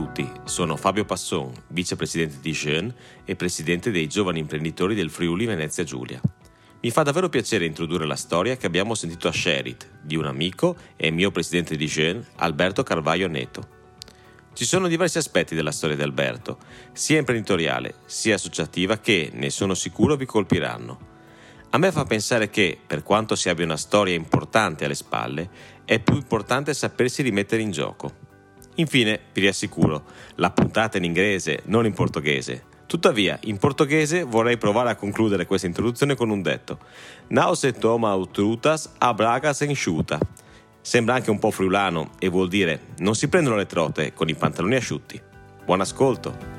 tutti, sono Fabio Passon, vicepresidente di Jeune e presidente dei giovani imprenditori del Friuli Venezia Giulia. Mi fa davvero piacere introdurre la storia che abbiamo sentito a Sherit di un amico e mio presidente di Jeune, Alberto Carvaio Neto. Ci sono diversi aspetti della storia di Alberto, sia imprenditoriale sia associativa, che, ne sono sicuro, vi colpiranno. A me fa pensare che, per quanto si abbia una storia importante alle spalle, è più importante sapersi rimettere in gioco. Infine, vi riassicuro, la puntata in inglese, non in portoghese. Tuttavia, in portoghese vorrei provare a concludere questa introduzione con un detto. Now se toma utrutas a braga se insciuta. Sembra anche un po' friulano e vuol dire non si prendono le trote con i pantaloni asciutti. Buon ascolto!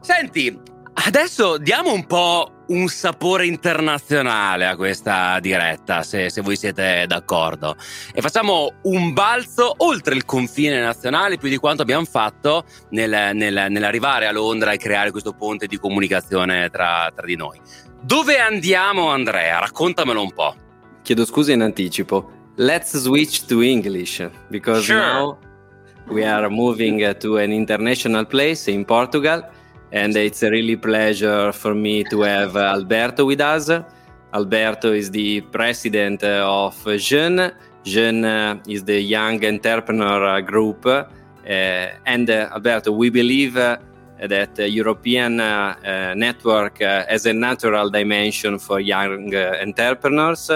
Senti, adesso diamo un po' un sapore internazionale a questa diretta, se, se, voi siete d'accordo. E facciamo un balzo oltre il confine nazionale, più di quanto abbiamo fatto nel, nel, nell'arrivare a Londra e creare questo ponte di comunicazione tra, tra di noi. Dove andiamo, Andrea? Raccontamelo un po'. Chiedo scusa in anticipo. Let's switch to English, because sure. now we are moving to an international place in Portugal. And it's a really pleasure for me to have Alberto with us. Alberto is the president of Jeune. Jeune uh, is the young entrepreneur group. Uh, and uh, Alberto, we believe uh, that the European uh, uh, network has a natural dimension for young entrepreneurs.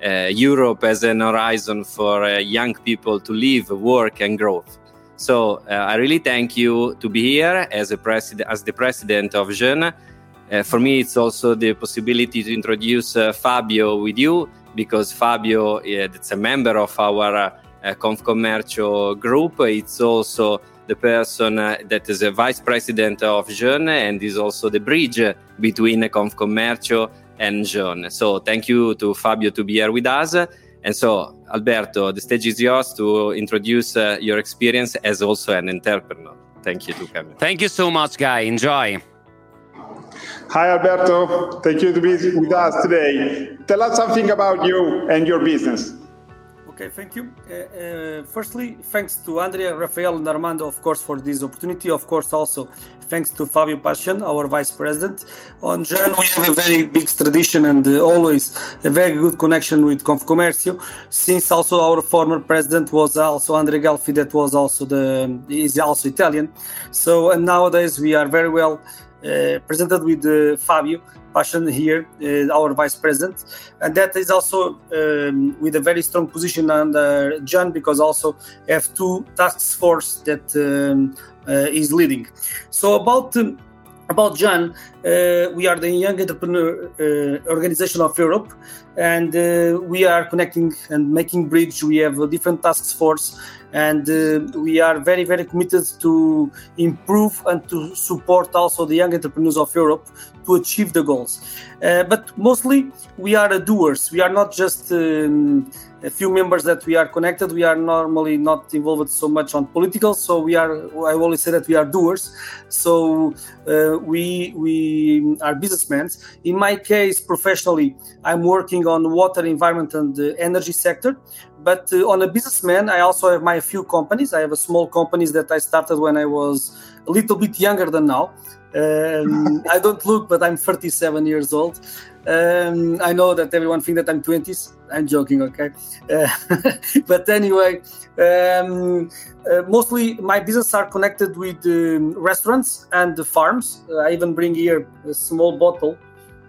Europe has an horizon for young people to live, work, and growth. So uh, I really thank you to be here as a president, as the president of Jeune. Uh, for me, it's also the possibility to introduce uh, Fabio with you because Fabio is a member of our uh, Confcommercio group. It's also the person uh, that is a vice president of Jeune and is also the bridge between Confcommercio and Jeune. So thank you to Fabio to be here with us. And so, Alberto, the stage is yours to introduce uh, your experience as also an entrepreneur. Thank you to come. Thank you so much, Guy. Enjoy. Hi, Alberto. Thank you to be with us today. Tell us something about you and your business. Okay, thank you. Uh, uh, firstly, thanks to Andrea, Rafael, and Armando, of course, for this opportunity. Of course, also thanks to Fabio Passon, our vice president. On Jeune, we have a very big tradition and uh, always a very good connection with Confcommercio, since also our former president was also Andrea Galfi, that was also the is also Italian. So, and nowadays we are very well presented with uh, Fabio Passon here, uh, our vice president, and that is also um, with a very strong position under Jeune because also have two task force that um, is leading. So about um, about Jeune, uh, we are the Young Entrepreneur uh, Organization of Europe, and uh, we are connecting and making bridge. We have a different task force, and uh, we are very, very committed to improve and to support also the young entrepreneurs of Europe to achieve the goals. Uh, but mostly, we are doers. We are not just um, a few members that we are connected. We are normally not involved so much on political. So we are. I always say that we are doers. So uh, we we are businessmen. In my case, professionally, I'm working on water, environment, and the energy sector. But uh, on a businessman, I also have my few companies. I have a small companies that I started when I was a little bit younger than now. Um, I don't look, but I'm 37 years old. Um, I know that everyone thinks that I'm 20s. I'm joking, okay? Uh, but anyway, um, uh, mostly my business are connected with um, restaurants and the farms. Uh, I even bring here a small bottle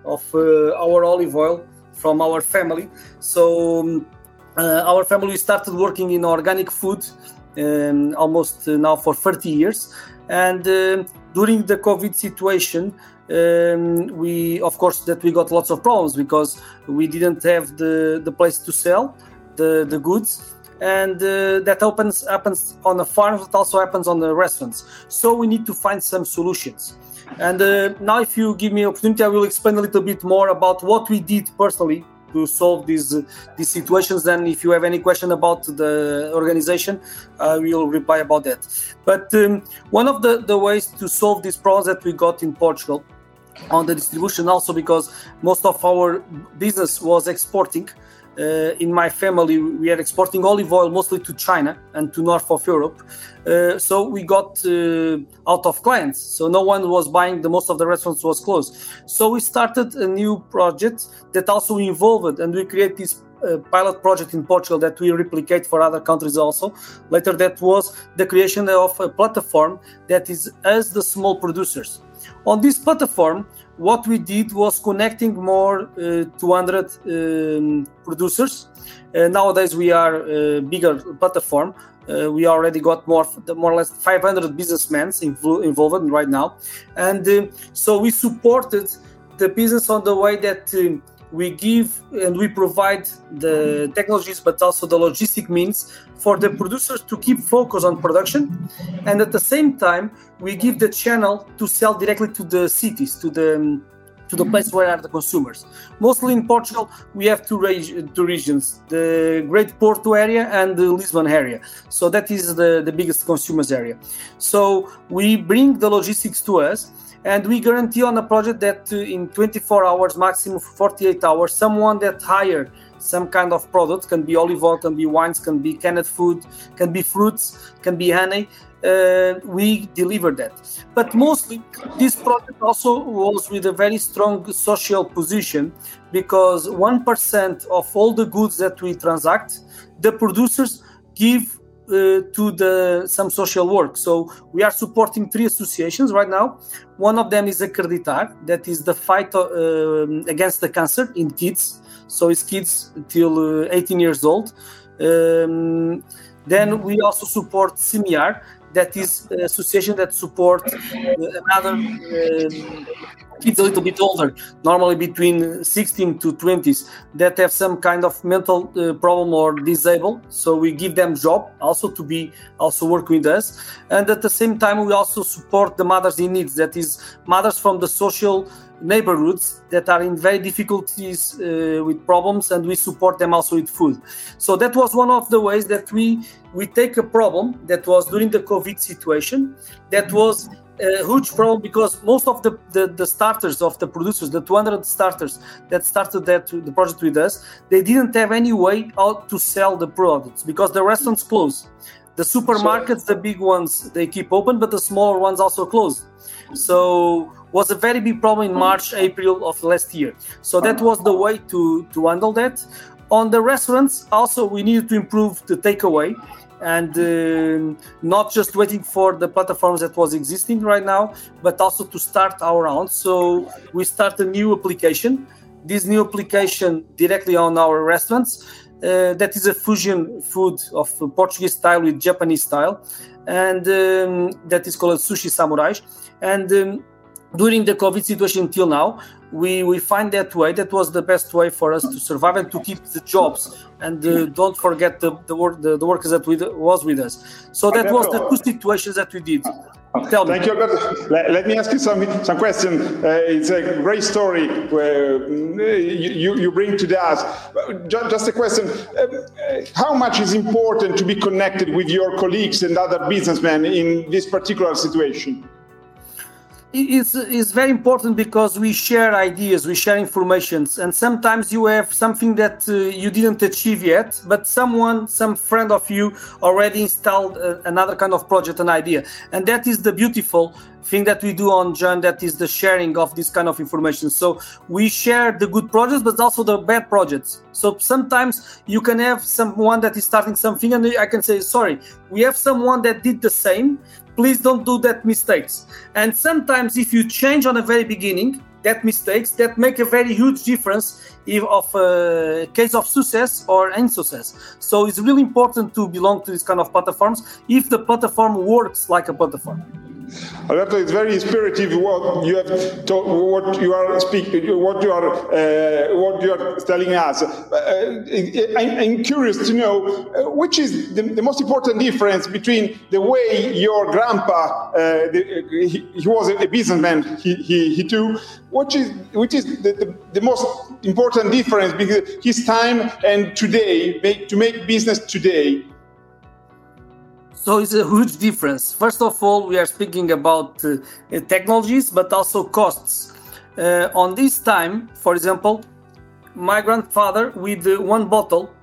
of uh, our olive oil from our family. So um, uh, our family started working in organic food um, almost now for 30 years, and during the COVID situation, um, we of course that we got lots of problems because we didn't have the the place to sell the the goods. And uh, that happens happens on the farms it also happens on the restaurants. So we need to find some solutions. And uh, now if you give me opportunity i will explain a little bit more about what we did personally to solve these these situations. And if you have any question about the organization i will reply about that. But um, one of the, the ways to solve these problems that we got in portugal on the distribution also because most of our business was exporting uh, in my family, we are exporting olive oil mostly to China and to north of Europe. Uh, so we got uh, out of clients. So no one was buying. The most of the restaurants was closed. So we started a new project that also involved, and we create this uh, pilot project in Portugal that we replicate for other countries also. Later, that was the creation of a platform that is as the small producers. On this platform, what we did was connecting more uh, 200 um, producers. Uh, nowadays, we are a bigger platform. Uh, we already got more, more or less 500 businessmen involved right now, and uh, so we supported the business on the way that um, we give and we provide the technologies but also the logistic means for the producers to keep focus on production. And at the same time we give the channel to sell directly to the cities to the um, to the place where are the consumers. Mostly in portugal we have two, reg- two regions the great porto area and the lisbon area. So that is the, the biggest consumers area. So we bring the logistics to us and we guarantee on a project that uh, in 24 hours maximum 48 hours someone that hire some kind of product can be olive oil can be wines can be canned food can be fruits can be honey uh, we deliver that. But mostly this project also was with a very strong social position because 1% of all the goods that we transact the producers give to the some social work. So we are supporting three associations right now. One of them is Acreditar, that is the fight uh, against the cancer in kids. So it's kids till uh, 18 years old. Um, then we also support CIMIAR, that is an association that supports uh, another um, kids a little bit older, normally between 16 to 20s, that have some kind of mental uh, problem or disabled. So we give them job also to be also work with us, and at the same time we also support the mothers in needs. That is mothers from the social neighborhoods that are in very difficulties uh, with problems and we support them also with food so that was one of the ways that we we take a problem that was during the covid situation that was a huge problem because most of the, the, the, starters of the producers, the 200 starters that started that the project with us, they didn't have any way out to sell the products because the restaurants closed. The supermarkets, the big ones, they keep open, but the smaller ones also closed. So was a very big problem in March, April of last year. So that was the way to to handle that. On the restaurants, also we needed to improve the takeaway and uh, not just waiting for the platforms that was existing right now but also to start our own. So we start a new application. This new application directly on our restaurants uh, that is a fusion food of portuguese style with japanese style and um, that is called sushi samurai and um, during the covid situation till now we we find that way that was the best way for us to survive and to keep the jobs and uh, don't forget the the, work, the, the workers that we was with us so that was the two situations that we did Tell Thank me. you. Let, let, me ask you some some question. Uh, it's a great story where uh, you, you bring to us. Just, just a question: uh, How much is important to be connected with your colleagues and other businessmen in this particular situation? Is is very important because we share ideas, we share informations, and sometimes you have something that uh, you didn't achieve yet, but someone, some friend of you, already installed uh, another kind of project, an idea, and that is the beautiful thing that we do on Jeune. That is the sharing of this kind of information. So we share the good projects, but also the bad projects. So sometimes you can have someone that is starting something, and I can say, sorry, we have someone that did the same please don't do that mistakes and sometimes if you change on the very beginning that mistakes that make a very huge difference if of a case of success or unsuccess so it's really important to belong to this kind of platforms if the platform works like a platform Alberto, it's very inspirative what you have what you are speaking, what you are, uh, what you are telling us. Uh, I, am curious to know uh, which is the, the, most important difference between the way your grandpa, uh, the, he, he, was a businessman, he, he, he too, which is, which is the, the, the most important difference between his time and today, make, to make business today. So it's a huge difference. First of all, we are speaking about uh, technologies, but also costs. Uh, on this time, for example, my grandfather with one bottle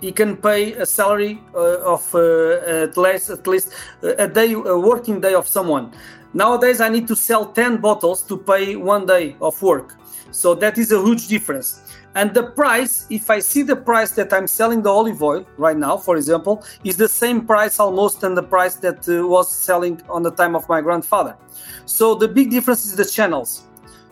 he can pay a salary uh, of uh, at least at least a day a working day of someone nowadays i need to sell 10 bottles to pay one day of work so that is a huge difference and the price if i see the price that i'm selling the olive oil right now for example is the same price almost than the price that uh, was selling on the time of my grandfather. So the big difference is the channels.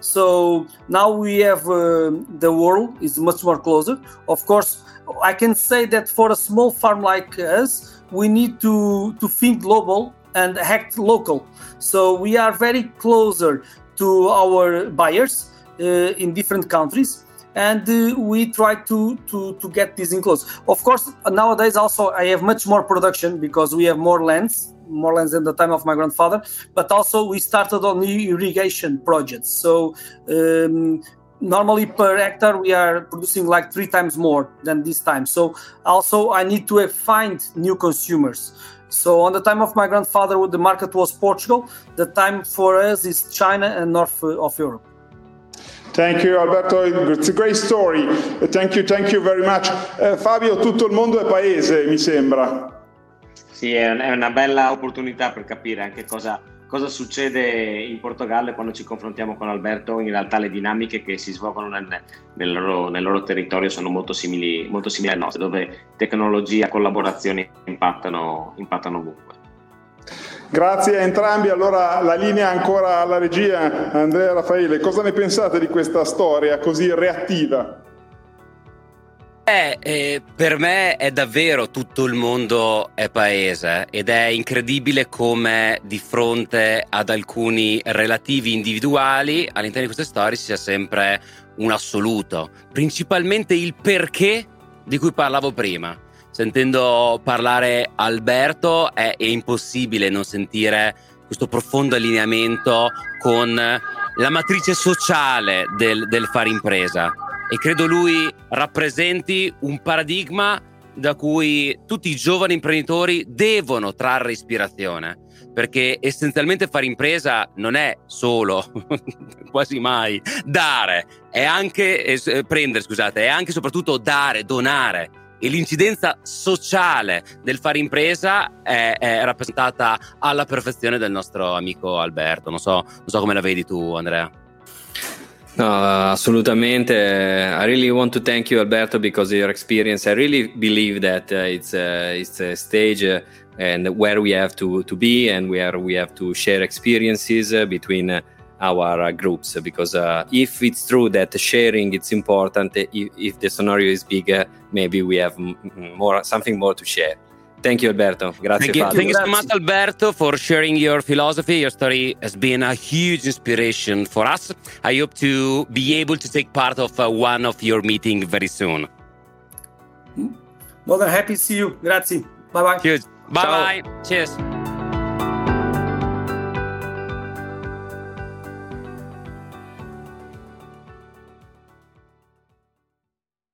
So now we have uh, the world is much more closer. Of course I can say that for a small farm like us, we need to, to think global and act local. So we are very closer to our buyers uh, in different countries and uh, we try to, to to get this in close. Of course nowadays also i have much more production because we have more lands more lands than the time of my grandfather but also we started on new irrigation projects. So um, normally per hectare we are producing like three times more than this time. So also i need to find new consumers. So on the time of my grandfather the market was portugal. The time for us is china and north of europe Thank you Alberto, it's a great story. Thank you, thank you very much. Uh, Fabio, tutto il mondo è paese, mi sembra. Sì, è una bella opportunità per capire anche cosa cosa succede in Portogallo quando ci confrontiamo con Alberto, in realtà le dinamiche che si svolgono nel, nel, loro, nel loro, territorio sono molto simili, molto simili alle nostre, dove tecnologia e collaborazioni impattano, impattano ovunque. Grazie a entrambi, allora la linea ancora alla regia, Andrea Raffaele, cosa ne pensate di questa storia così reattiva? Eh, eh, per me è davvero tutto il mondo è paese ed è incredibile come di fronte ad alcuni relativi individuali all'interno di queste storie sia sempre un assoluto, principalmente il perché di cui parlavo prima. Sentendo parlare Alberto è, è impossibile non sentire questo profondo allineamento con la matrice sociale del, del fare impresa. E credo lui rappresenti un paradigma da cui tutti i giovani imprenditori devono trarre ispirazione perché essenzialmente fare impresa non è solo quasi mai dare, è anche eh, prendere, scusate, è anche e soprattutto dare, donare e l'incidenza sociale del fare impresa è, è, rappresentata alla perfezione del nostro amico Alberto. Non so, non so come la vedi tu, Andrea. No, assolutamente. I really want to thank you, Alberto, because your experience. I really believe that uh, it's uh, it's a stage uh, and where we have to to be and where we have to share experiences between our uh, groups. Because if it's true that sharing it's important, if, if the scenario is bigger, maybe we have more something more to share. Thank you, Alberto. Grazie, thank you, thank you so much, Alberto, for sharing your philosophy. Your story has been a huge inspiration for us. I hope to be able to take part of uh, one of your meetings very soon. More than happy to see you. Grazie. Bye bye. Bye bye. Cheers.